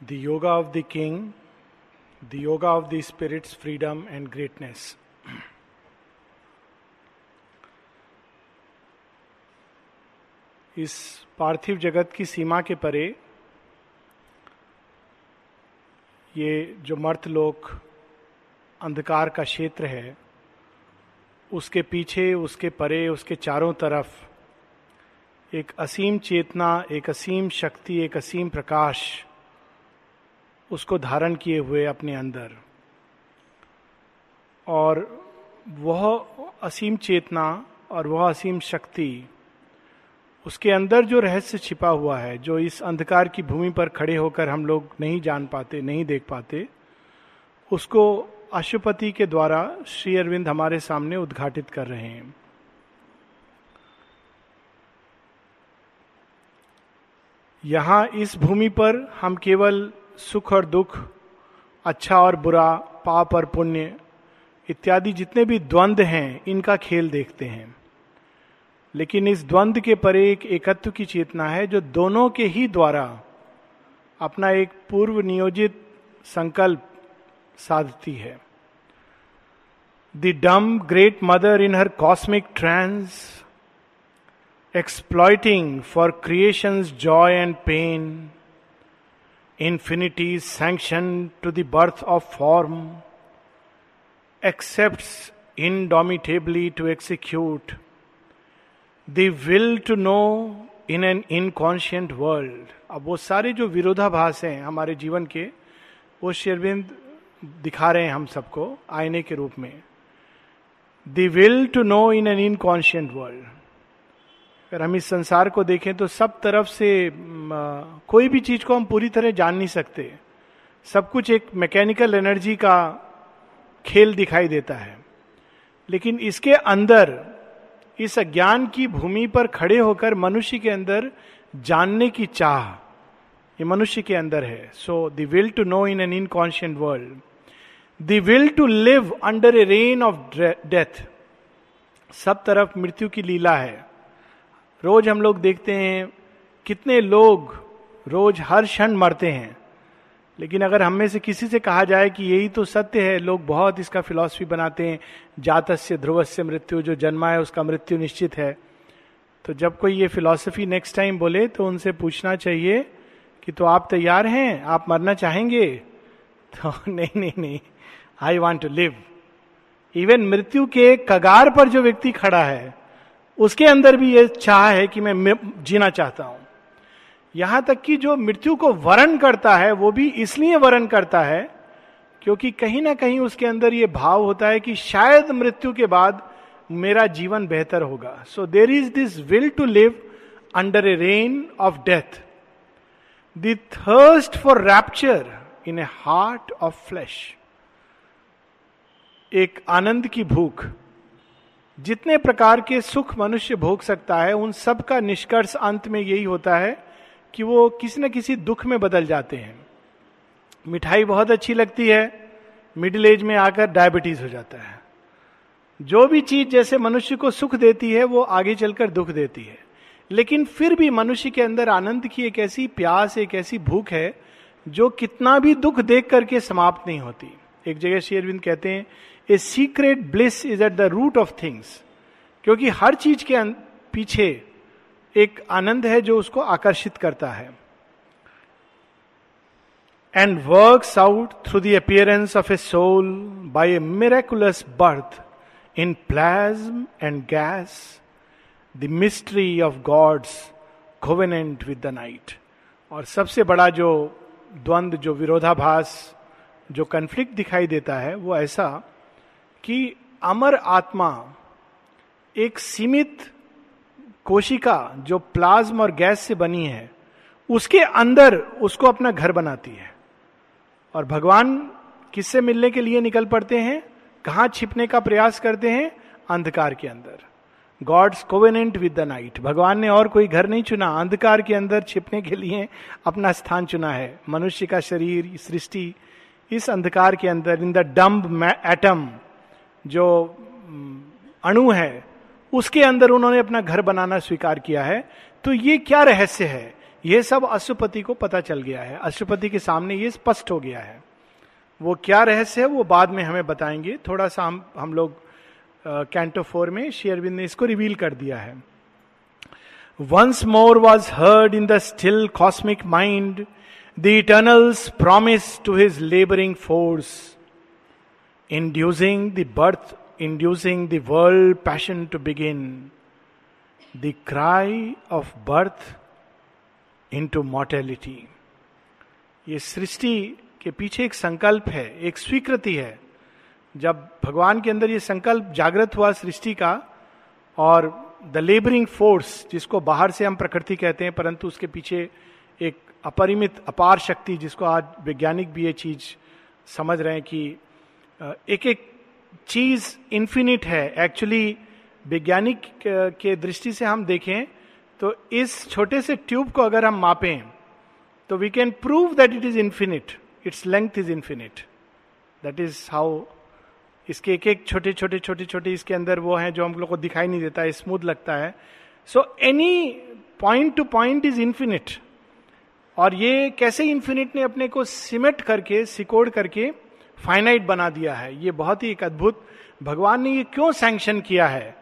the yoga of the king, the yoga of the spirit's freedom and greatness. इस पार्थिव जगत की सीमा के परे ये जो मर्तलोक अंधकार का क्षेत्र है उसके पीछे उसके परे उसके चारों तरफ़ एक असीम चेतना एक असीम शक्ति एक असीम प्रकाश उसको धारण किए हुए अपने अंदर। और वह असीम चेतना और वह असीम शक्ति उसके अंदर जो रहस्य छिपा हुआ है, जो इस अंधकार की भूमि पर खड़े होकर हम लोग नहीं जान पाते, नहीं देख पाते, उसको अशुपति के द्वारा श्री अरविंद हमारे सामने उद्घाटित कर रहे हैं। यहाँ इस भूमि पर हम केवल सुख और दुख अच्छा और बुरा, पाप और पुण्य इत्यादि जितने भी द्वंद्व हैं, इनका खेल देखते हैं। लेकिन इस द्वंद्व के परे एक एकत्व की चेतना है, जो दोनों के ही द्वारा अपना एक पूर्व नियोजित संकल्प साधती है। The dumb great mother in her cosmic trance exploiting for creation joy and pain infinity sanctioned to the birth of form, accepts indomitably to execute the will to know in an inconscient world अब वो सारे जो विरोधाभास हैं हमारे जीवन के वो शेरविंद दिखा रहे हैं हम सबको आईने के रूप में। The will to know in an inconscient world अगर हम इस संसार को देखें तो सब तरफ़ से कोई भी चीज़ को हम पूरी तरह जान नहीं सकते। सब कुछ एक मैकेनिकल एनर्जी का खेल दिखाई देता है। लेकिन इसके अंदर, इस अज्ञान की भूमि पर खड़े होकर मनुष्य के अंदर जानने की चाह, ये मनुष्य के अंदर है। So the will to know in an inconscient world the will to live under a reign of death सब तरफ़ मृत्यु की लीला है। रोज हम लोग देखते हैं कितने लोग रोज हर क्षण मरते हैं। लेकिन अगर हम में से किसी से कहा जाए कि यही तो सत्य है, लोग बहुत इसका फिलॉसफी बनाते हैं, जातस्य, ध्रुवस्य मृत्यु, जो जन्मा है उसका मृत्यु निश्चित है। तो जब कोई ये फिलॉसफी नेक्स्ट टाइम बोले तो उनसे पूछना चाहिए कि तो आप तैयार हैं? आप मरना चाहेंगे? तो नहीं नहीं नहीं। I want to live even मृत्यु के कगार पर जो व्यक्ति खड़ा है उसके अंदर भी ये चाह है कि मैं जीना चाहता हूँ। यहाँ तक कि जो मृत्यु को वरण करता है, वो भी इसलिए वरण करता है क्योंकि कहीं ना कहीं उसके अंदर ये भाव होता है कि शायद मृत्यु के बाद मेरा जीवन बेहतर होगा। So there is this will to live under a reign of death thirst for rapture in a heart of flesh एक आनंद की भूख। जितने प्रकार के सुख मनुष्य भोग सकता है, उन सब का निष्कर्ष अंत में यही होता है कि वो किसी न किसी दुख में बदल जाते हैं। मिठाई बहुत अच्छी लगती है, मिडिल एज में आकर डायबिटीज़ हो जाता है। जो भी चीज़ जैसे मनुष्य को सुख देती है, वो आगे चलकर दुख देती है। लेकिन फिर भी मनुष्य के अंदर आनंद की एक ऐसी प्यास, एक ऐसी भूख है, जो कितना भी दुख देख करके समाप्त नहीं होती। एक जगह शेरविंद कहते हैं a secret bliss is at the root of things क्योंकि हर चीज़ के पीछे एक आनंद है जो उसको आकर्षित करता है। And work out through the appearance of a soul by a miraculous birth in plasm and gas the mystery of God's covenant with the night और सबसे बड़ा जो द्वंद, जो विरोधाभास, जो कन्फ्लिक्ट दिखाई देता है, वो ऐसा कि अमर आत्मा एक सीमित कोशिका जो प्लाज्म और गैस से बनी है, उसके अंदर उसको अपना घर बनाती है। और भगवान किससे मिलने के लिए निकल पड़ते हैं? कहाँ छिपने का प्रयास करते हैं? अंधकार के अंदर। God's covenant with the night भगवान ने और कोई घर नहीं चुना। अंधकार के अंदर छिपने के लिए अपना स्थान चुना है। मनुष्य का शरीर, सृष्टि, इस अंधकार के अंदर इन द डम्ब एटम जो अणु है, उसके अंदर उन्होंने अपना घर बनाना स्वीकार किया है। तो ये क्या रहस्य है? यह सब अशुपति को पता चल गया है। अशुपति के सामने ये स्पष्ट हो गया है। वो क्या रहस्य है वो बाद में हमें बताएँगे। थोड़ा सा हम हम लोग कैंटो फोर में शेयरविंद ने इसको रिवील कर दिया है। Once more was heard in the still cosmic mind the eternal's promise to his labouring force the birth inducing the world passion to begin the cry of birth into mortality ये सृष्टि के पीछे एक संकल्प है, एक स्वीकृति है। जब भगवान के अंदर ये संकल्प जागृत हुआ सृष्टि का, और द लेबरिंग फोर्स जिसको बाहर से हम प्रकृति कहते हैं, परंतु उसके पीछे एक अपरिमित, अपार शक्ति, जिसको आज वैज्ञानिक भी ये चीज़ समझ रहे हैं कि एक एक चीज़ इन्फिनिट है. एक्चुअली वैज्ञानिक के दृष्टि से हम देखें तो इस छोटे से ट्यूब को अगर हम मापें तो we can prove that it is infinite its length is infinite that is how इसके एक एक छोटे छोटे छोटे छोटे इसके अंदर वो हैं जो हम लोग को दिखाई नहीं देता है स्मूथ लगता है. So any point to point is infinite और ये कैसे इन्फिनिट ने अपने को सिमेट करके, सिकोड़ करके फाइनाइट बना दिया है। ये बहुत ही एक अद्भुत, भगवान ने ये क्यों सैंक्शन किया है?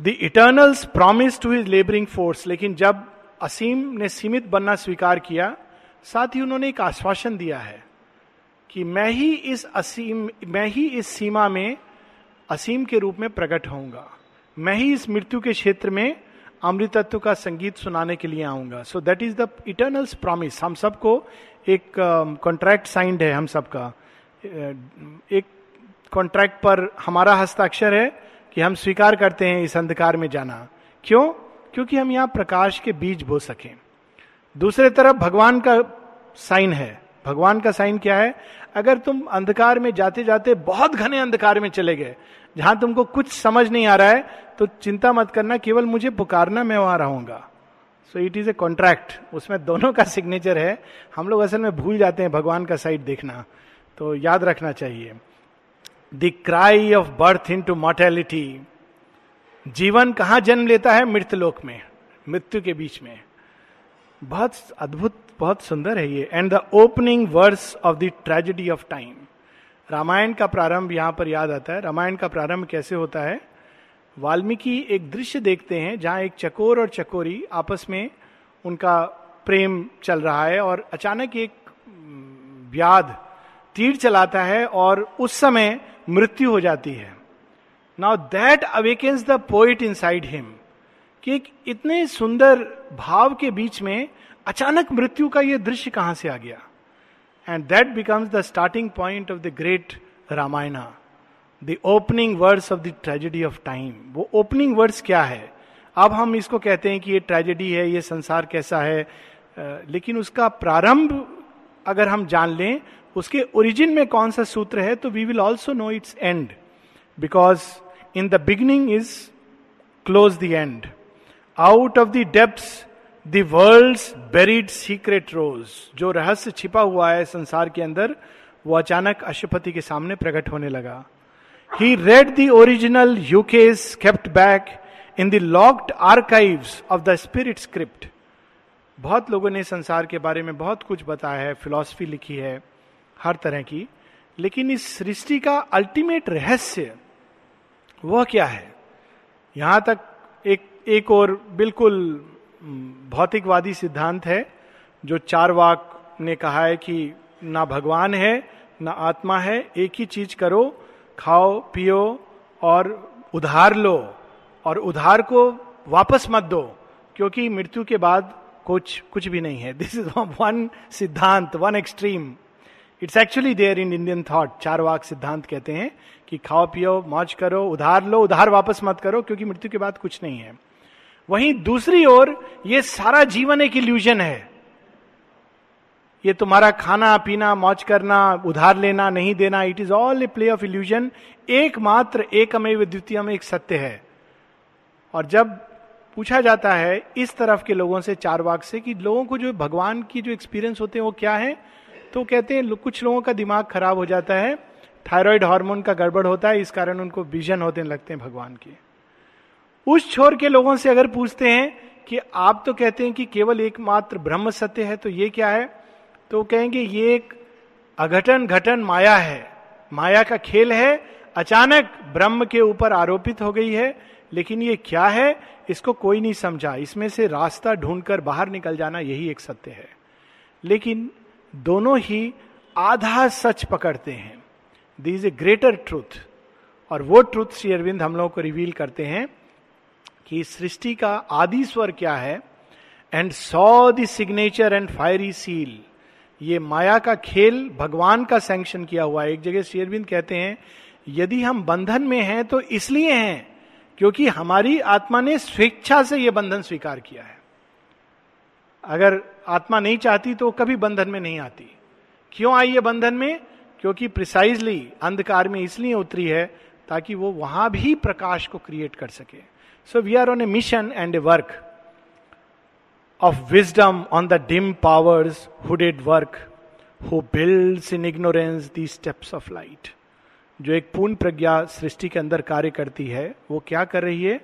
The eternal's promise to his labouring force लेकिन जब असीम ने सीमित बनना स्वीकार किया, साथ ही उन्होंने एक आश्वासन दिया है कि मैं ही इस असीम, मैं ही इस सीमा में असीम के रूप में प्रकट होऊँगा। मैं ही इस मृत्यु के क्षेत्र में अमृतत्व का संगीत सुनाने के लिए आऊँगा। So that is the eternal's promise हम सबको एक कॉन्ट्रैक्ट um, साइंड है हम सबका। एक कॉन्ट्रैक्ट पर हमारा हस्ताक्षर है कि हम स्वीकार करते हैं इस अंधकार में जाना। क्यों? क्योंकि हम यहाँ प्रकाश के बीज बो सकें। दूसरे तरफ़ भगवान का साइन है। भगवान का साइन क्या है? अगर तुम अंधकार में जाते जाते बहुत घने अंधकार में चले गए जहाँ तुमको कुछ समझ नहीं आ रहा है तो चिंता मत करना, केवल मुझे पुकारना, मैं वहाँ रहूँगा। So it is a contract उसमें दोनों का सिग्नेचर है। हम लोग असल में भूल जाते हैं भगवान का साइड देखना। तो याद रखना चाहिए। The cry of birth into mortality जीवन कहाँ जन्म लेता है? मृत्यलोक में, मृत्यु के बीच में। बहुत अद्भुत, बहुत सुंदर है ये। And the opening verse of the tragedy of time Ramayana का प्रारंभ यहाँ पर याद आता है। रामायण का प्रारंभ कैसे होता है? वाल्मीकि एक दृश्य देखते हैं, जहाँ एक चकोर और चकोरी आपस में उनका प्रेम चल रहा है और अचानक एक व्याध तीर चलाता है और उस समय मृत्यु हो जाती है। Now that awakens the poet inside him कि एक इतने सुंदर भाव के बीच में अचानक मृत्यु का यह दृश्य कहाँ से आ गया? And that becomes the starting point of the great Ramayana the opening words of the tragedy of time वो ओपनिंग वर्ड्स क्या है? अब हम इसको कहते हैं कि ये ट्रेजेडी है, ये संसार कैसा है? लेकिन उसका प्रारंभ अगर हम जान लें, उसके ओरिजिन में कौन सा सूत्र है तो we will also know its end because in the beginning is close the end out of the depth world buried secret rose जो रहस्य छिपा हुआ है संसार के अंदर, वो अचानक अशुपति के सामने प्रकट होने लगा। He read the original ukase kept back in the locked archive of the spirit script बहुत लोगों ने संसार के बारे में बहुत कुछ बताया है फिलॉसफी लिखी है, हर तरह की। लेकिन इस सृष्टि का अल्टीमेट रहस्य, वह क्या है? यहाँ तक एक एक और बिल्कुल भौतिकवादी सिद्धांत है, जो चार वाक ने कहा है कि ना भगवान है, ना आत्मा है, एक ही चीज़ करो, खाओ, पियो और उधार लो, और उधार को वापस मत दो, क्योंकि मृत्यु के बाद कुछ कुछ भी नहीं है। दिस इज़ वन सिद्धांत one extreme it's actually there in Indian thought Charvak सिद्धांत कहते हैं कि खाओ, पियो, मौज करो, उधार लो, उधार वापस मत करो, क्योंकि मृत्यु के बाद कुछ नहीं है। वहीं दूसरी ओर ये सारा जीवन एक इल्यूजन है। ये तुम्हारा खाना, पीना, मौज करना, उधार लेना, नहीं देना it is all a play of illusion एकमात्र एक अमेव द्वितीय में एक सत्य है। और जब पूछा जाता है इस तरफ़ के लोगों से, चार वाक से, कि लोगों को जो भगवान की जो एक्सपीरियंस होते हैं, वो क्या है? तो कहते हैं कुछ लोगों का दिमाग खराब हो जाता है थायराइड हार्मोन का गड़बड़ होता है, इस कारण उनको विजन होते लगते हैं भगवान के। उस छोर के लोगों से अगर पूछते हैं कि आप तो कहते हैं कि केवल एकमात्र ब्रह्म सत्य है तो ये क्या है? तो कहेंगे, ये एक अघटन घटन माया है। माया का खेल है। अचानक ब्रह्म के ऊपर आरोपित हो गई है, लेकिन ये क्या है? इसको कोई नहीं समझा। इसमें से रास्ता ढूंढकर बाहर निकल जाना यही एक सत्य है। लेकिन दोनों ही आधा सच पकड़ते हैं। There is a greater truth और वो ट्रूथ श्री अरविंद हम लोगों को रिवील करते हैं। कि सृष्टि का आदि स्वर क्या है? And saw the signature and fiery seal ये माया का खेल भगवान का सैंक्शन किया हुआ है। एक जगह श्री कहते हैं, यदि हम बंधन में हैं तो इसलिए हैं क्योंकि हमारी आत्मा ने स्वेच्छा से यह बंधन स्वीकार किया है। अगर आत्मा नहीं चाहती तो कभी बंधन में नहीं आती। क्यों आई है बंधन में? क्योंकि प्रिसाइजली अंधकार में इसलिए उतरी है ताकि वो वहाँ भी प्रकाश को क्रिएट कर सके। So we are on a mission and a work of wisdom on the dim powers hooded work who builds in ignorance the steps of light जो एक पूर्ण प्रज्ञा सृष्टि के अंदर कार्य करती है, वो क्या कर रही है?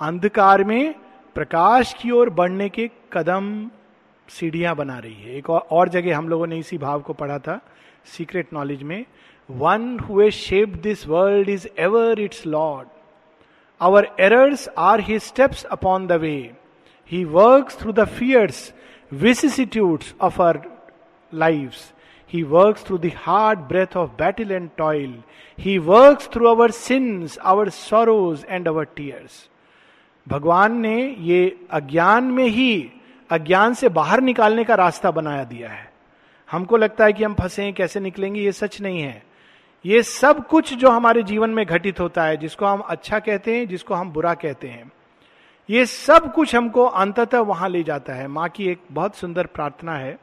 अंधकार में प्रकाश की ओर बढ़ने के कदम सीढ़ियाँ बना रही है। एक और जगह हम लोगों ने इसी भाव को पढ़ा था सीक्रेट नॉलेज में one who shape this world is ever its lord our errors are he steps upon the way he work through the fierce vicissitudes of our life he work through the hard breath of battle and toil he work through our sins our sorrows and our tears भगवान ने ये अज्ञान में ही अज्ञान से बाहर निकालने का रास्ता बनाया दिया है। हमको लगता है कि हम फंसे हैं, कैसे निकलेंगे, ये सच नहीं है। ये सब कुछ जो हमारे जीवन में घटित होता है, जिसको हम अच्छा कहते हैं, जिसको हम बुरा कहते हैं, ये सब कुछ हमको अंततः वहाँ ले जाता है। माँ की एक बहुत सुंदर प्रार्थना है,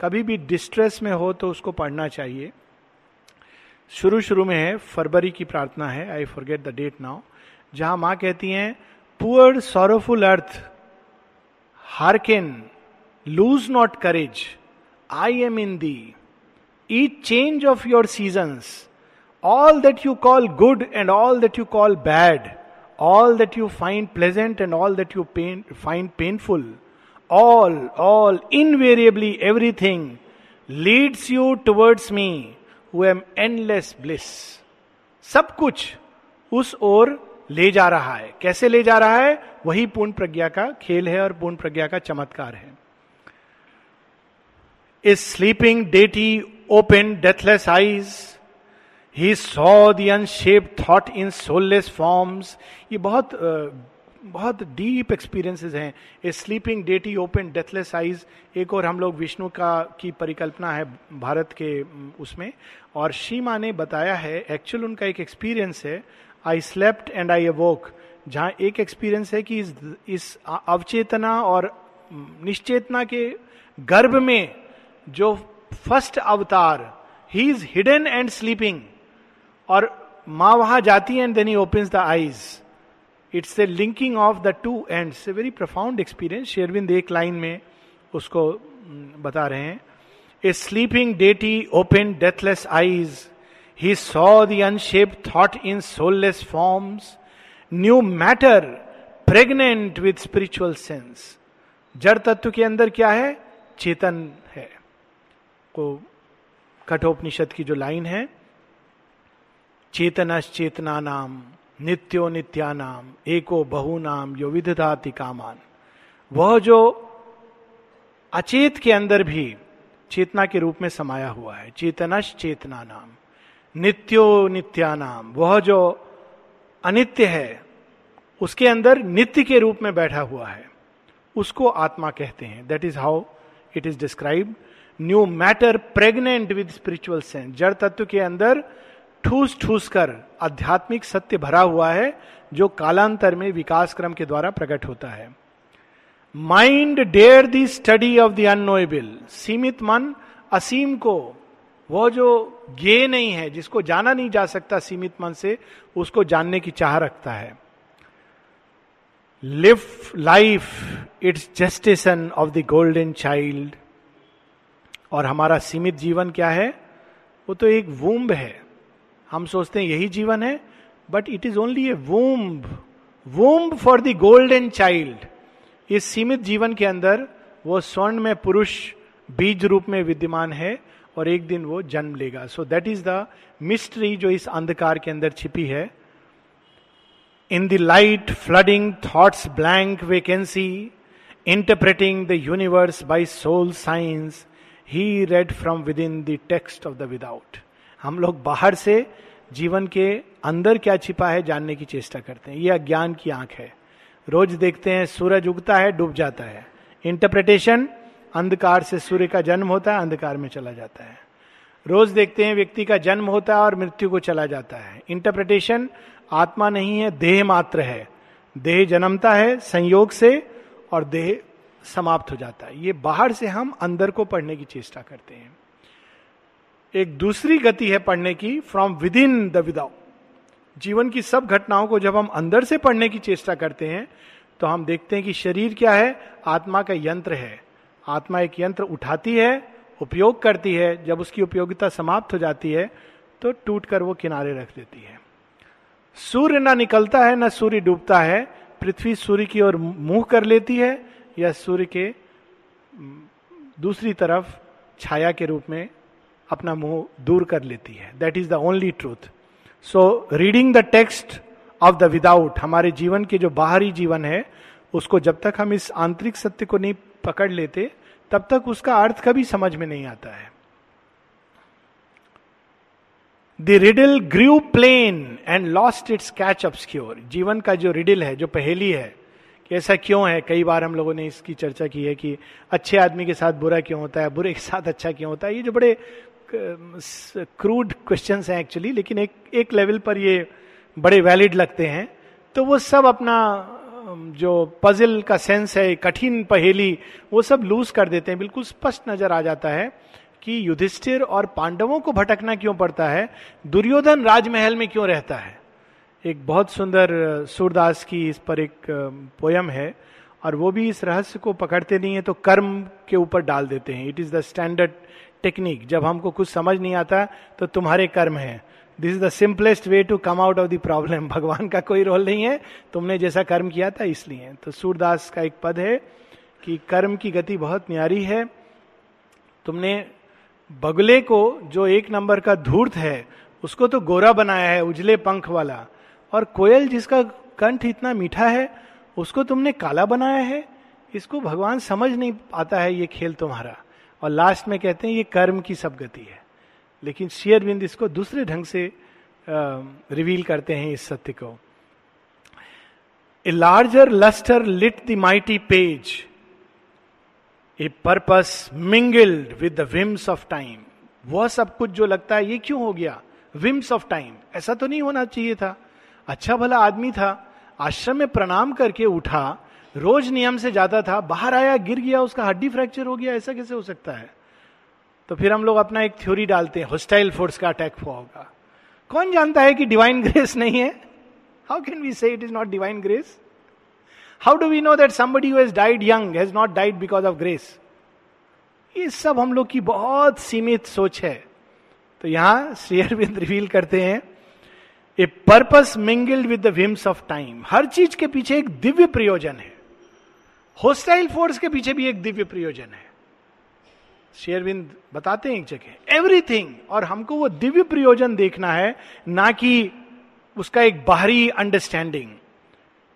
कभी भी डिस्ट्रेस में हो तो उसको पढ़ना चाहिए। शुरू शुरू में है, फरवरी की प्रार्थना है I forget the date now जहाँ माँ कहती हैं poor sorrowful earth hearken lose not courage I am in thee each change of your seasons all that you call good and all that you call bad all that you find pleasant and all that you find painful all all invariably everything leads you towards me who am endless bliss सब कुछ उस ओर ले जा रहा है। कैसे ले जा रहा है? वही पूर्ण प्रज्ञा का खेल है और पूर्ण प्रज्ञा का चमत्कार है। इस sleeping deity open deathless eyes he saw the unshape thought in soulless forms ये बहुत बहुत डीप एक्सपीरियंसेस हैं। A sleeping deity open deathless eyes एक और हम लोग विष्णु का की परिकल्पना है भारत के उसमें। और शीमा ने बताया है एक्चुअल उनका एक एक्सपीरियंस है। आई स्लेप्ट एंड आई अवोक जहाँ एक एक्सपीरियंस है कि इस, इस अवचेतना और निश्चेतना के गर्भ में जो फ़र्स्ट अवतार he is hidden and sleeping और माँ वहाँ जाती है and then he opens the eyes it's the linking of the two ends a very profound experience शेरविंद एक लाइन में उसको बता रहे हैं। A sleeping deity open deathless eyes he saw the unshaped thought in soulless forms knew matter pregnant with spiritual sense जड़ तत्व के अंदर क्या है? चेतन है। को कठोपनिषद की जो लाइन है चेतना नाम नित्यो नित्या नाम एको बहु नाम यो विधाति कामान। वह जो अचेत के अंदर भी चेतना के रूप में समाया हुआ है चेतनश चेतना नाम नित्यो नित्या नाम वह जो अनित्य है, उसके अंदर नित्य के रूप में बैठा हुआ है, उसको आत्मा कहते हैं। That is how it is describe knew matter pregnant with spiritual sense जड़ तत्व के अंदर ठूस ठूस कर आध्यात्मिक सत्य भरा हुआ है, जो कालांतर में विकास क्रम के द्वारा प्रकट होता है। Mind dare the study of the unknowable सीमित मन, असीम को, वो जो गे नहीं है, जिसको जाना नहीं जा सकता सीमित मन से, उसको जानने की चाह रखता है। लिव लाइफ इट्स जस्टिसन ऑफ़ द गोल्डन चाइल्ड और हमारा सीमित जीवन क्या है? वो तो एक वूम्ब है। हम सोचते हैं यही जीवन है but it is only a womb womb for the golden child इस सीमित जीवन के अंदर वो स्वर्ण में पुरुष बीज रूप में विद्यमान है और एक दिन वो जन्म लेगा। So that is the mystery जो इस अंधकार के अंदर छिपी है। In the light flooding thoughts blank vacancy interpreting the universe by soul science he read from within the text of the without हम लोग बाहर से जीवन के अंदर क्या छिपा है जानने की चेष्टा करते हैं। ये अज्ञान की आँख है। रोज देखते हैं, सूरज उगता है, डूब जाता है। इंटरप्रिटेशन अंधकार से सूर्य का जन्म होता है, अंधकार में चला जाता है। रोज देखते हैं, व्यक्ति का जन्म होता है और मृत्यु को चला जाता है। इंटरप्रिटेशन आत्मा नहीं है, देह मात्र है। देह जन्मता है, संयोग से और देह समाप्त हो जाता है। ये बाहर से हम अंदर को पढ़ने की चेष्टा करते हैं। एक दूसरी गति है पढ़ने की from within the without जीवन की सब घटनाओं को जब हम अंदर से पढ़ने की चेष्टा करते हैं तो हम देखते हैं कि शरीर क्या है, आत्मा का यंत्र है। आत्मा एक यंत्र उठाती है, उपयोग करती है, जब उसकी उपयोगिता समाप्त हो जाती है तो टूट कर वो किनारे रख देती है। सूर्य ना निकलता है, ना सूर्य डूबता है, पृथ्वी सूर्य की ओर मुँह कर लेती है, या सूर्य के दूसरी तरफ़ छाया के रूप में अपना मुँह दूर कर लेती है। That is the only truth so reading the text of the without हमारे जीवन के जो बाहरी जीवन है, उसको जब तक हम इस आंतरिक सत्य को नहीं पकड़ लेते, तब तक उसका अर्थ कभी समझ में नहीं आता है। The riddle grew plain and lost its catch obscure जीवन का जो रिडिल है, जो पहेली है, कि ऐसा क्यों है? कई बार हम लोगों ने इसकी चर्चा की है कि अच्छे आदमी के साथ बुरा क्यों होता है, बुरे के साथ अच्छा क्यों होता है? ये जो बड़े क्रूड क्वेश्चन हैं एक्चुअली लेकिन एक एक लेवल पर ये बड़े वैलिड लगते हैं। तो वो सब अपना जो पजल का सेंस है, कठिन पहेली, वो सब लूज कर देते हैं। बिल्कुल स्पष्ट नज़र आ जाता है कि युधिष्ठिर और पांडवों को भटकना क्यों पड़ता है, दुर्योधन राजमहल में क्यों रहता है? एक बहुत सुंदर, सूरदास की इस पर एक पोयम है, और वो भी इस रहस्य को पकड़ते नहीं है तो कर्म के ऊपर डाल देते हैं। It is the standard technique जब हमको कुछ समझ नहीं आता तो तुम्हारे कर्म है। This is the simplest way to come out of the problem भगवान का कोई रोल नहीं है। तुमने जैसा कर्म किया था, इसलिए। तो सूरदास का एक पद है कि कर्म की गति बहुत न्यारी है। तुमने बगले को, जो एक नंबर का धूर्त है, उसको तो गोरा बनाया है, उजले पंख वाला। और कोयल जिसका कंठ इतना मीठा है, उसको तुमने काला बनाया है। इसको भगवान समझ नहीं पाता है, ये खेल तुम्हारा। और लास्ट में कहते हैं, ये कर्म की सब गति है। लेकिन शेयर बिंद इसको दूसरे ढंग से रिवील करते हैं इस सत्य को। A larger lustre lit the mighty page a purpose mingled with the whims of time वह सब कुछ जो लगता है, ये क्यों हो गया? विम्स ऑफ़ टाइम ऐसा तो नहीं होना चाहिए था। अच्छा भला आदमी था। आश्रम में प्रणाम करके उठा रोज नियम से जाता था, बाहर आया, गिर गया, उसका हड्डी फ्रैक्चर हो गया, ऐसा कैसे हो सकता है? तो फिर हम लोग अपना एक थ्योरी डालते हैं होस्टाइल फोर्स का अटैक हुआ होगा। कौन जानता है कि डिवाइन ग्रेस नहीं है? How can we say it is not divine grace how do we know that somebody has died young has not died because of grace ये सब हम लोग की बहुत सीमित सोच है। तो यहाँ श्रेयर रिवील करते हैं a purpose mingled with the whims of time हर चीज़ के पीछे एक दिव्य प्रयोजन है। होस्टाइल फोर्स के पीछे भी एक दिव्य प्रयोजन है। शेयरविंद बताते हैं एक जगह एवरीथिंग और हमको वो दिव्य प्रयोजन देखना है, ना कि उसका एक बाहरी अंडरस्टैंडिंग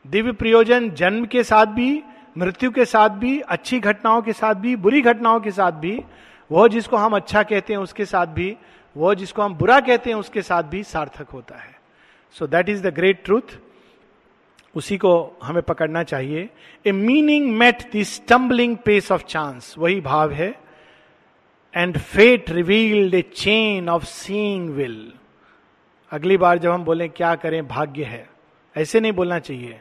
दिव्य प्रयोजन जन्म के साथ भी, मृत्यु के साथ भी, अच्छी घटनाओं के साथ भी, बुरी घटनाओं के साथ भी, वो जिसको हम अच्छा कहते हैं उसके साथ भी, वो जिसको हम बुरा कहते हैं उसके साथ भी सार्थक होता है। So that is the great truth उसी को हमें पकड़ना चाहिए। A meaning met the stumbling pace of chance वही भाव है। And fate revealed a chain of seeing will अगली बार जब हम बोले, क्या करें? भाग्य है। ऐसे नहीं बोलना चाहिए।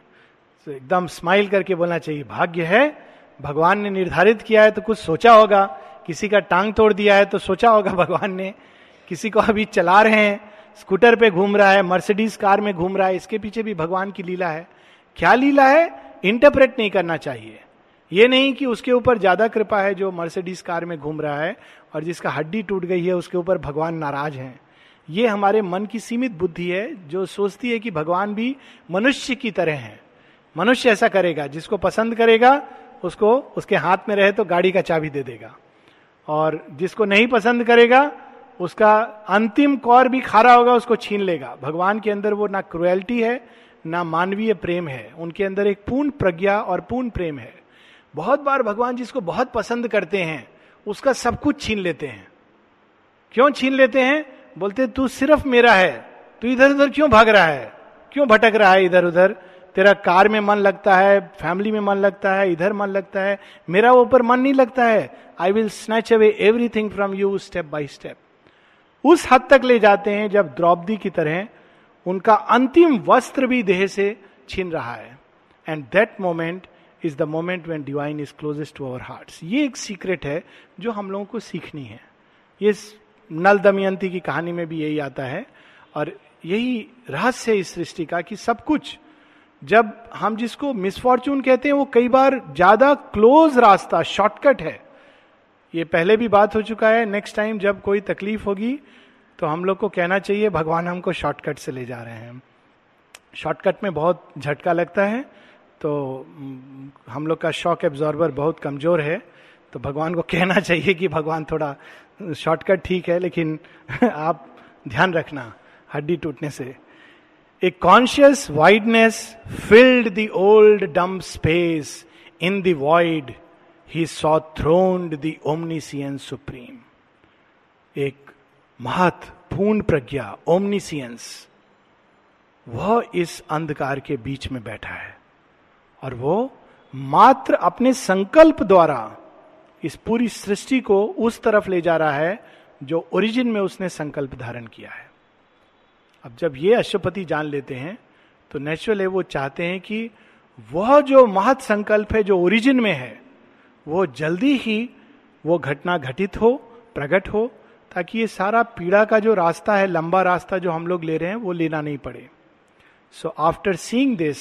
तो एकदम स्माइल करके बोलना चाहिए, भाग्य है? भगवान ने निर्धारित किया है तो कुछ सोचा होगा। किसी का टांग तोड़ दिया है तो सोचा होगा भगवान ने। किसी को अभी चला रहे हैं, स्कूटर पे घूम रहा है, मर्सिडीज कार में घूम रहा है, इसके पीछे भी भगवान की लीला है। क्या लीला है? इंटरप्रेट नहीं करना चाहिए। ये नहीं कि उसके ऊपर ज़्यादा कृपा है जो मर्सिडीज कार में घूम रहा है और जिसका हड्डी टूट गई है, उसके ऊपर भगवान नाराज़ हैं। ये हमारे मन की सीमित बुद्धि है, जो सोचती है कि भगवान भी मनुष्य की तरह है। मनुष्य ऐसा करेगा, जिसको पसंद करेगा, उसको उसके हाथ में रहे तो गाड़ी का चाबी दे देगा। और जिसको नहीं पसंद करेगा, उसका अंतिम कौर भी खारा होगा, उसको छीन लेगा। भगवान के अंदर वो ना क्रुएल्टी है ना मानवीय प्रेम है, उनके अंदर एक पूर्ण प्रज्ञा और पूर्ण प्रेम है। बहुत बार भगवान जिसको बहुत पसंद करते हैं, उसका सब कुछ छीन लेते हैं। क्यों छीन लेते हैं? बोलते, तू सिर्फ़ मेरा है, तू इधर उधर क्यों भाग रहा है? क्यों भटक रहा है इधर उधर तेरा कार में मन लगता है, फैमिली में मन लगता है, इधर मन लगता है, मेरा ऊपर मन नहीं लगता है। I will snatch away everything from you step by step उस हद तक ले जाते हैं जब द्रौपदी की तरह उनका अंतिम वस्त्र भी देह से छीन रहा है। And that moment is the moment when divine is closest to our heart ये एक सीक्रेट है जो हम लोगों को सीखनी है। ये नल दमयंती की कहानी में भी यही आता है और यही रहस्य है इस सृष्टि का कि सब कुछ, जब हम जिसको मिसफॉर्चून कहते हैं, वो कई बार ज़्यादा क्लोज रास्ता शॉर्टकट है। ये पहले भी बात हो चुका है। नेक्स्ट टाइम जब कोई तकलीफ़ होगी तो हम लोग को कहना चाहिए, भगवान हमको शॉर्टकट से ले जा रहे हैं। शॉर्टकट में बहुत झटका लगता है तो हम लोग का शॉक एब्जॉर्बर बहुत कमज़ोर है तो भगवान को कहना चाहिए कि भगवान थोड़ा शॉर्टकट ठीक है, लेकिन आप ध्यान रखना, हड्डी टूटने से। A conscious wideness filled the old dumb space in the void he saw throned the omniscient supreme एक महत पूर्ण प्रज्ञा ओमनिसियंस वह इस अंधकार के बीच में बैठा है। और वो मात्र अपने संकल्प द्वारा इस पूरी सृष्टि को उस तरफ़ ले जा रहा है, जो ओरिजिन में उसने संकल्प धारण किया है। अब जब ये अश्वपति जान लेते हैं तो नेचुरल है वो चाहते हैं कि वह जो महत संकल्प है, जो ओरिजिन में है, वो जल्दी ही वो घटना घटित हो, प्रकट हो ताकि ये सारा पीड़ा का जो रास्ता है, लंबा रास्ता जो हम लोग ले रहे हैं, वो लेना नहीं पड़े। So after seeing this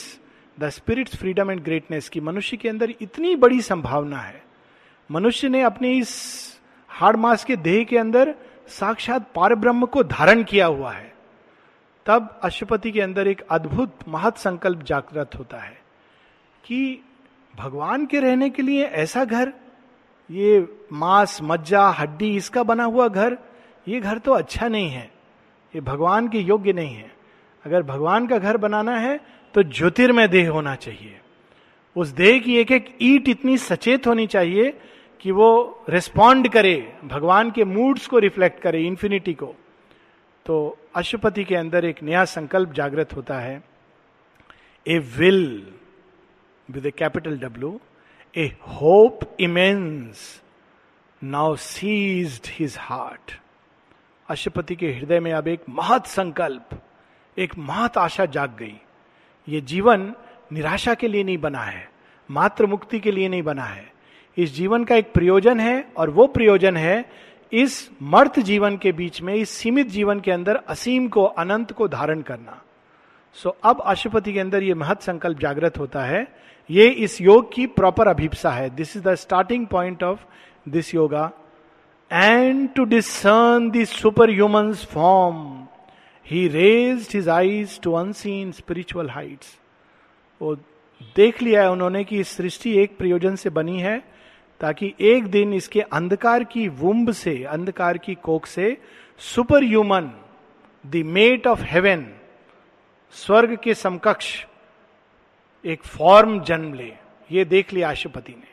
the spirit's freedom and greatness की मनुष्य के अंदर इतनी बड़ी संभावना है। मनुष्य ने अपने इस हाड़ मास के देह के अंदर साक्षात पार ब्रह्म को धारण किया हुआ है। तब अशुपति के अंदर एक अद्भुत महत संकल्प जागृत होता है कि भगवान के रहने के लिए ऐसा घर ये मांस, मज्जा, हड्डी, इसका बना हुआ घर, ये घर तो अच्छा नहीं है। ये भगवान के योग्य नहीं है। अगर भगवान का घर बनाना है तो ज्योतिर्मय देह होना चाहिए। उस देह की एक एक ईट इतनी सचेत होनी चाहिए कि वो रिस्पॉन्ड करे, भगवान के मूड्स को रिफ्लेक्ट करे इंफिनिटी को। तो अशुपति के अंदर एक नया संकल्प जागृत होता है। A will with a capital W a hope immense now seized his heart Ashwapati के हृदय में अब एक महत संकल्प एक महत आशा जाग गई। ये जीवन निराशा के लिए नहीं बना है मात्र मुक्ति के लिए नहीं बना है। इस जीवन का एक प्रयोजन है और वो प्रयोजन है इस मर्थ जीवन के बीच में इस सीमित जीवन के अंदर असीम को अनंत को धारण करना। सो so, अब अशुपति के अंदर यह महत संकल्प जागृत होता है ये इस योग की प्रॉपर अभिप्सा है. This is the starting point of this yoga and to discern the superhuman form he raised his eyes to unseen spiritual heights वो देख लिया है उन्होंने कि इस सृष्टि एक प्रयोजन से बनी है, ताकि एक दिन इसके अंधकार की वुम्ब से, अंधकार की कोक से superhuman the mate of heaven स्वर्ग के समकक्ष एक फॉर्म जन्म ले। ये देख लिया आशुपति ने।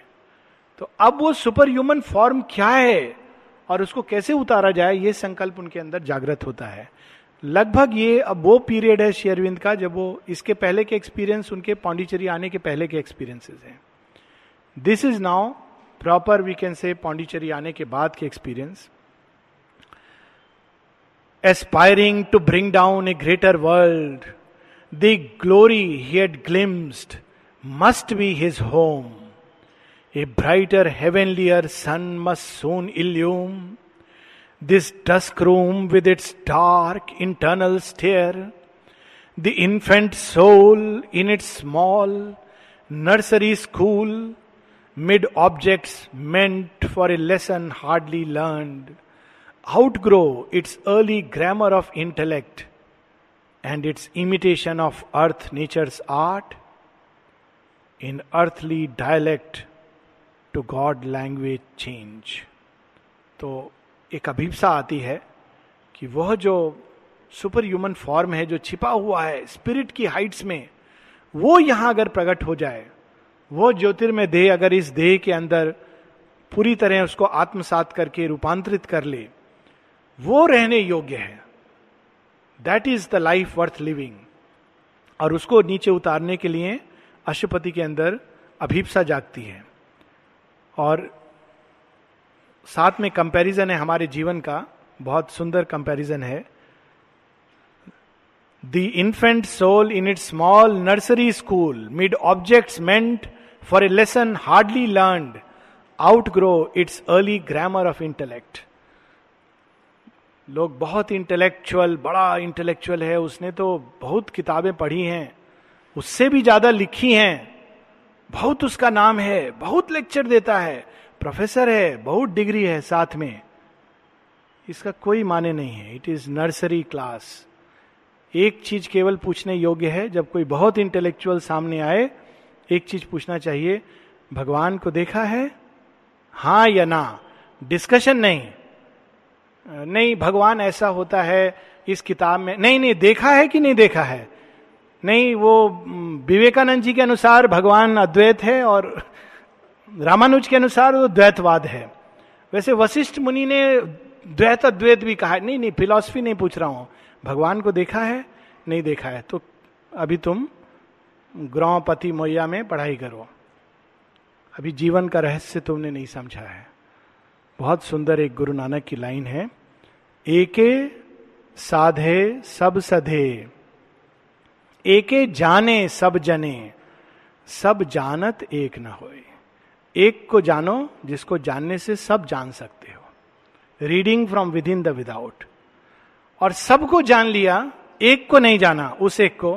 तो अब वो सुपर ह्यूमन फॉर्म क्या है और उसको कैसे उतारा जाए, ये संकल्प उनके अंदर जागृत होता है। लगभग ये अब वो पीरियड है शेयरविंद का, जब वो इसके पहले के एक्सपीरियंस उनके पांडिचेरी आने के पहले के एक्सपीरियंसेस हैं। This is now proper we can say Pondicherry आने के बाद के experience aspiring to bring down a greater world the glory he had glimpsed must be his home. A brighter, heavenlier sun must soon illume this dusk room with its dark internal stare. The infant soul in its small nursery school, mid objects meant for a lesson hardly learned, outgrow its early grammar of intellect and its imitation of earth nature's art. In earthly dialect, to God language change तो एक अभिप्सा आती है कि वह जो super human form है जो छिपा हुआ है स्पिरिट की हाइट्स में वो यहाँ अगर प्रकट हो जाए वो ज्योतिर्मय देह अगर इस देह के अंदर पूरी तरह उसको आत्मसात करके रूपांतरित कर ले वो रहने योग्य है that is the life worth living और उसको नीचे उतारने के लिए अशुपति के अंदर अभीपसा जागती है। और साथ में कंपैरिजन है हमारे जीवन का। बहुत सुंदर कंपैरिजन है। The infant soul in its small nursery school mid objects meant for a lesson hardly learn outgrow its early grammar of intellect लोग बहुत इंटेलेक्चुअल बड़ा इंटेलेक्चुअल है, उसने तो बहुत किताबें पढ़ी हैं, उससे भी ज़्यादा लिखी हैं, बहुत उसका नाम है, बहुत लेक्चर देता है प्रोफेसर है, बहुत डिग्री है साथ में। इसका कोई माने नहीं है इट इज़ नर्सरी क्लास एक चीज़ केवल पूछने योग्य है, जब कोई बहुत इंटेलेक्चुअल सामने आए, एक चीज़ पूछना चाहिए, भगवान को देखा है? हाँ या ना? डिस्कशन नहीं। नहीं, भगवान ऐसा होता है इस किताब में। नहीं नहीं, देखा है कि नहीं देखा है? नहीं, वो विवेकानंद जी के अनुसार भगवान अद्वैत है और रामानुज के अनुसार वो द्वैतवाद है। वैसे वशिष्ठ मुनि ने द्वैत अद्वैत भी कहा नहीं नहीं, फिलॉसफी नहीं पूछ रहा हूँ। भगवान को देखा है, नहीं देखा है। तो अभी तुम ग्रौपति मोया में पढ़ाई करो। अभी जीवन का रहस्य तुमने नहीं समझा है। बहुत सुंदर एक गुरु नानक की लाइन है। एके साधे सब सधे, एके जाने सब जने, सब जानत एक न होए। एक को जानो, जिसको जानने से सब जान सकते हो। Reading from within the without और सबको जान लिया, एक को नहीं जाना, उस एक को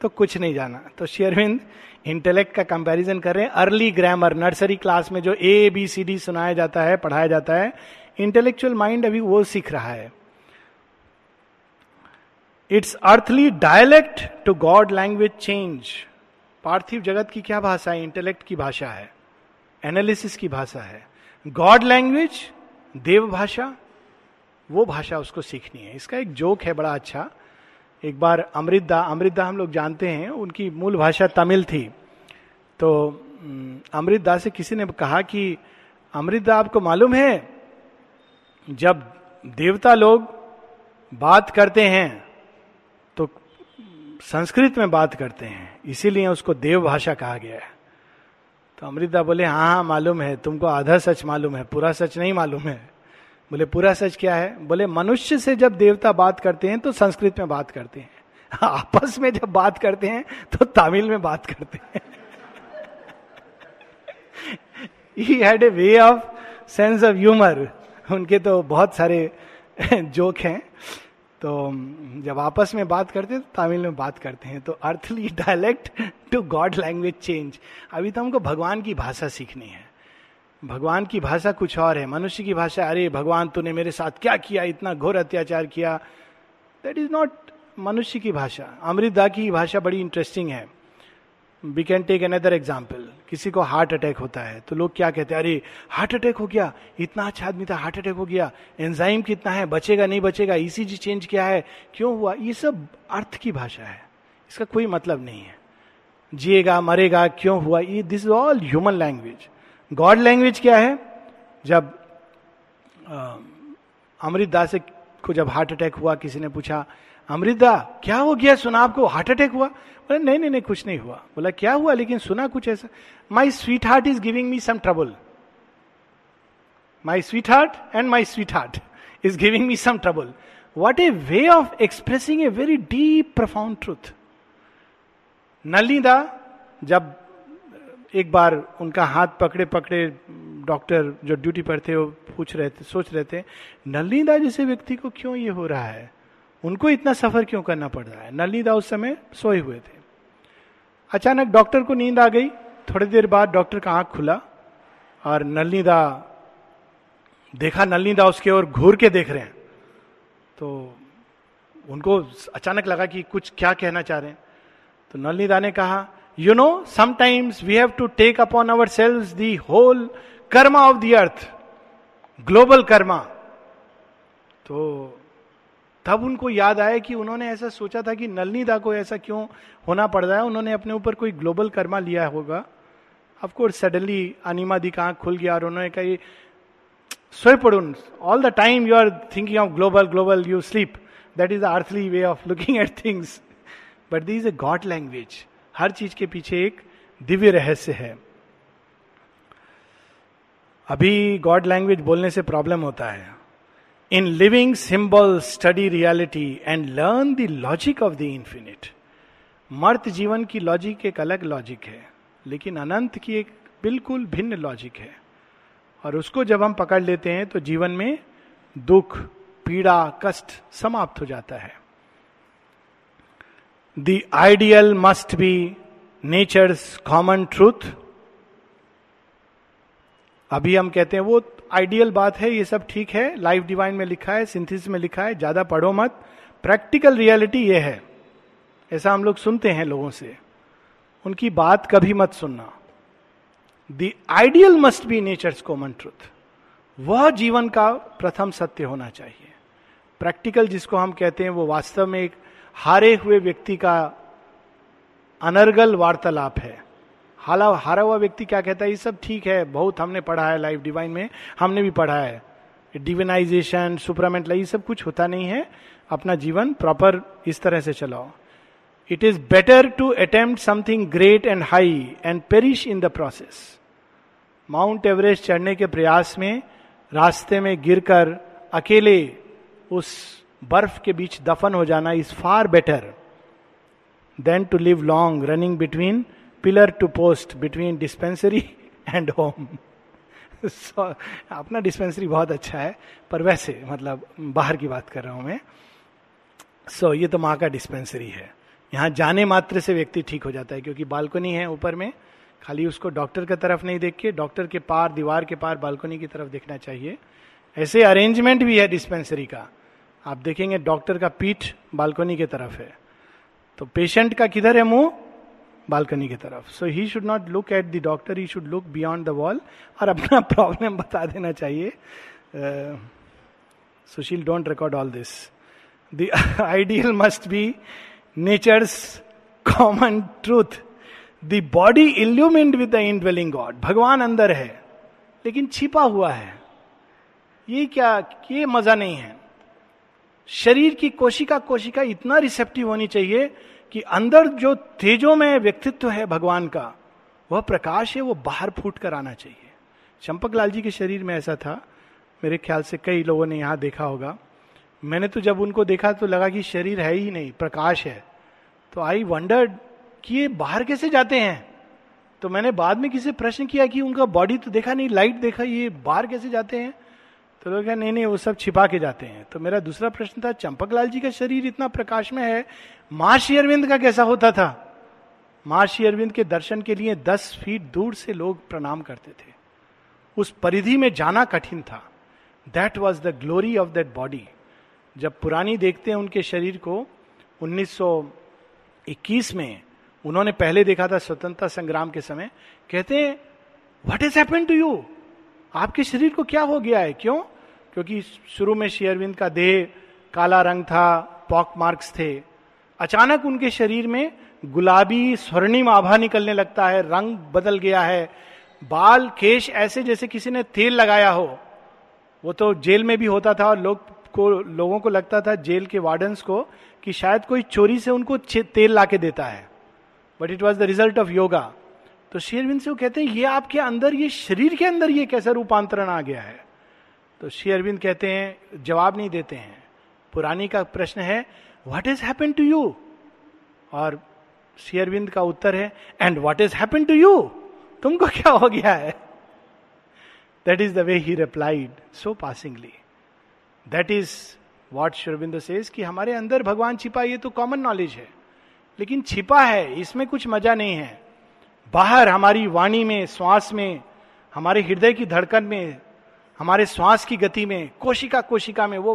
तो कुछ नहीं जाना। तो शेयरविंद इंटेलेक्ट का कंपैरिजन कर रहे हैं। अर्ली ग्रामर नर्सरी क्लास में जो ए बी सी डी सुनाया जाता है, पढ़ाया जाता है इंटेलेक्चुअल माइंड अभी वो सीख रहा है। Its earthly dialect to God language change पार्थिव जगत की क्या भाषा है? इंटेलेक्ट की भाषा है। एनालिसिस की भाषा है। गॉड लैंग्वेज देव भाषा, वो भाषा उसको सीखनी है। इसका एक जोक है, बड़ा अच्छा। एक बार अमृतदा अमृतदा हम लोग जानते हैं, उनकी मूल भाषा तमिल थी। तो अमृतदा से किसी ने कहा कि अमृतदा आपको मालूम है, जब देवता लोग बात करते हैं तो संस्कृत में बात करते हैं, इसीलिए उसको देव भाषा कहा गया है। तो अमृता बोले हाँ हाँ मालूम है, तुमको आधा सच मालूम है, पूरा सच नहीं मालूम है। बोले, पूरा सच क्या है? बोले, मनुष्य से जब देवता बात करते हैं तो संस्कृत में बात करते हैं। आपस में जब बात करते हैं तो तमिल में बात करते हैं। He had a way of sense of humour उनके तो बहुत सारे जोक हैं। तो जब आपस में बात करते हैं तो तमिल में बात करते हैं। तो earthly dialect to God language change. अभी तो हमको भगवान की भाषा सीखनी है। भगवान की भाषा कुछ और है, मनुष्य की भाषा, अरे भगवान तूने मेरे साथ क्या किया, इतना घोर अत्याचार किया। दैट इज़ नॉट मनुष्य की भाषा। अमृतदा की भाषा बड़ी इंटरेस्टिंग है। We can take another example किसी को हार्ट अटैक होता है तो लोग क्या कहते हैं, अरे हार्ट अटैक हो गया, इतना अच्छा आदमी था हार्ट अटैक हो गया एंजाइम कितना है, बचेगा, नहीं बचेगा ईसीजी चेंज क्या है, क्यों हुआ? ये सब अर्थ की भाषा है। इसका कोई मतलब नहीं है। जिएगा, मरेगा, क्यों हुआ? ये this is all human language God language क्या है? जब अमृत दास को जब हार्ट अटैक हुआ, किसी ने पूछा अमृता क्या हो गया? सुना आपको हार्ट अटैक हुआ? बोले, नहीं नहीं नहीं, कुछ नहीं हुआ। बोला, क्या हुआ? लेकिन सुना कुछ ऐसा? My sweetheart is giving me some trouble my sweetheart and my sweetheart is giving me some trouble what a way of expressing a very deep profound truth Nalida, जब एक बार उनका हाथ पकड़े पकड़े, डॉक्टर जो ड्यूटी पर थे, वो पूछ रहे थे, सोच रहे थे नलिदा जैसे व्यक्ति को क्यों ये हो रहा है? उनको इतना सफ़र क्यों करना पड़ रहा है? नलिदा उस समय सोए हुए थे। अचानक डॉक्टर को नींद आ गई। थोड़ी देर बाद डॉक्टर का आँख खुला और नलिदा देखा नलिदा उसके ओर घूर के देख रहे हैं। तो उनको अचानक लगा कि कुछ क्या कहना चाह रहे हैं। तो नलिदा ने कहा no sometimes we have to take upon ourselves the whole karma of the earth global karma तो तब उनको याद आया कि उन्होंने ऐसा सोचा था कि नलनीदा को ऐसा क्यों होना पड़ रहा है। उन्होंने अपने ऊपर कोई ग्लोबल कर्मा लिया होगा। ऑफकोर्स सडनली अनिमा दी कहा खुल गया और उन्होंने कहा सोए पड़ून all the time you are thinking of global global you sleep that is the earthly way of looking at things but the is a God language हर चीज़ के पीछे एक दिव्य रहस्य है। अभी गॉड लैंग्वेज बोलने से प्रॉब्लम होता है। In living symbol study reality and learn the logic of the infinite मर्त जीवन की लॉजिक एक अलग लॉजिक है, लेकिन अनंत की एक बिल्कुल भिन्न लॉजिक है। और उसको जब हम पकड़ लेते हैं तो जीवन में दुख, पीड़ा, कष्ट समाप्त हो जाता है। The ideal must be nature's common truth अभी हम कहते हैं, वो आइडियल बात है, ये सब ठीक है। लाइफ डिवाइन में लिखा है सिंथिस में लिखा है, ज़्यादा पढ़ो मत। प्रैक्टिकल रियलिटी ये है। ऐसा हम लोग सुनते हैं लोगों से। उनकी बात कभी मत सुनना। The ideal must be nature's common truth वह जीवन का प्रथम सत्य होना चाहिए। प्रैक्टिकल जिसको हम कहते हैं, वो वास्तव में एक हारे हुए व्यक्ति का अनर्गल वार्तालाप है। हाला, हारा हुआ व्यक्ति क्या कहता है, ये सब ठीक है, बहुत हमने पढ़ा है लाइफ डिवाइन में, हमने भी पढ़ा है। डिविनाइजेशन, सुपरामेंट ये सब कुछ होता नहीं है, अपना जीवन प्रॉपर इस तरह से चलाओ। It is better to attempt something great and high and perish in the process. Mount Everest चढ़ने के प्रयास में, रास्ते में गिरकर अकेले उस बर्फ़ के बीच दफन हो जाना is far better than to live long running between pillar to post between dispensary and home अपना डिस्पेंसरी बहुत अच्छा है पर वैसे मतलब बाहर की बात कर रहा हूँ मैं। सो so, ये तो माँ का डिस्पेंसरी है। यहाँ जाने मात्र से व्यक्ति ठीक हो जाता है क्योंकि बालकनी है ऊपर में। खाली उसको डॉक्टर की तरफ़ नहीं देख के डॉक्टर के पार दीवार के पार बालकनी की तरफ़ देखना चाहिए। ऐसे अरेंजमेंट भी है डिस्पेंसरी का। आप देखेंगे डॉक्टर का पीठ बालकनी के तरफ़ है। तो पेशेंट का किधर है मुँह? बालकनी की तरफ़। So he should not look at the doctor he should look beyond the wall और अपना प्रॉब्लम बता देना चाहिए। Sushil don't record all this the ideal must be nature's common truth the body illumined with the indwelling God भगवान अंदर है, लेकिन छिपा हुआ है। ये क्या, ये मज़ा नहीं है। शरीर की कोशिका कोशिका इतना रिसेप्टिव होनी चाहिए कि अंदर जो तेजो में व्यक्तित्व है भगवान का, वह प्रकाश है, वो बाहर फूट कर आना चाहिए। चंपक लाल जी के शरीर में ऐसा था, मेरे ख्याल से कई लोगों ने यहाँ देखा होगा। मैंने तो जब उनको देखा तो लगा कि शरीर है ही नहीं, प्रकाश है। तो आई वंडर्ड कि ये बाहर कैसे जाते हैं? तो मैंने बाद में किसी प्रश्न किया कि उनका बॉडी तो देखा नहीं लाइट देखा, ये बाहर कैसे जाते हैं? तो लोग नहीं नहीं, वो सब छिपा के जाते हैं। तो मेरा दूसरा प्रश्न था, चंपक जी का शरीर इतना प्रकाश में है माँ अरविंद का कैसा होता था? माँ अरविंद के दर्शन के लिए दस फीट दूर से लोग प्रणाम करते थे। उस परिधि में जाना कठिन था। That was the glory of that body जब पुरानी देखते हैं उनके शरीर को 1921 में उन्होंने पहले देखा था स्वतंत्रता संग्राम के समय, कहते हैं what is happen to you आपके शरीर को क्या हो गया है? क्यों? क्योंकि शुरू में शेयरविंद का देह काला रंग था, पॉक मार्क्स थे। अचानक उनके शरीर में गुलाबी स्वर्णिम आभा निकलने लगता है, रंग बदल गया है। बाल केश ऐसे जैसे किसी ने तेल लगाया हो। वो तो जेल में भी होता था और लोग को, लोगों को लगता था, जेल के वार्डन्स को, कि शायद कोई चोरी से उनको तेल ला के देता है। But it was the result of yoga तो शेरविंद से वो कहते हैं, ये आपके अंदर, ये शरीर के अंदर ये कैसा रूपांतरण आ गया है? तो शेरविंद कहते हैं, जवाब नहीं देते हैं। पुरानी का प्रश्न है what is happen to you और शेयरविंद का उत्तर है and what is happen to you तुमको क्या हो गया है? That is the way he replied so passingly that is what शेरविंद सेज कि हमारे अंदर भगवान छिपा, ये तो कॉमन नॉलेज है। लेकिन छिपा है, इसमें कुछ मज़ा नहीं है। बाहर हमारी वाणी में, श्वास में, हमारे हृदय की धड़कन में, हमारे श्वास की गति में, कोशिका कोशिका में, वो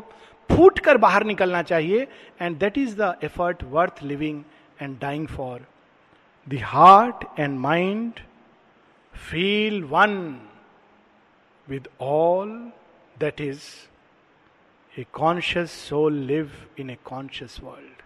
फूट कर बाहर निकलना चाहिए। And that is the effort worth living and dying for the heart and mind feel one with all that is a conscious soul live in a conscious world.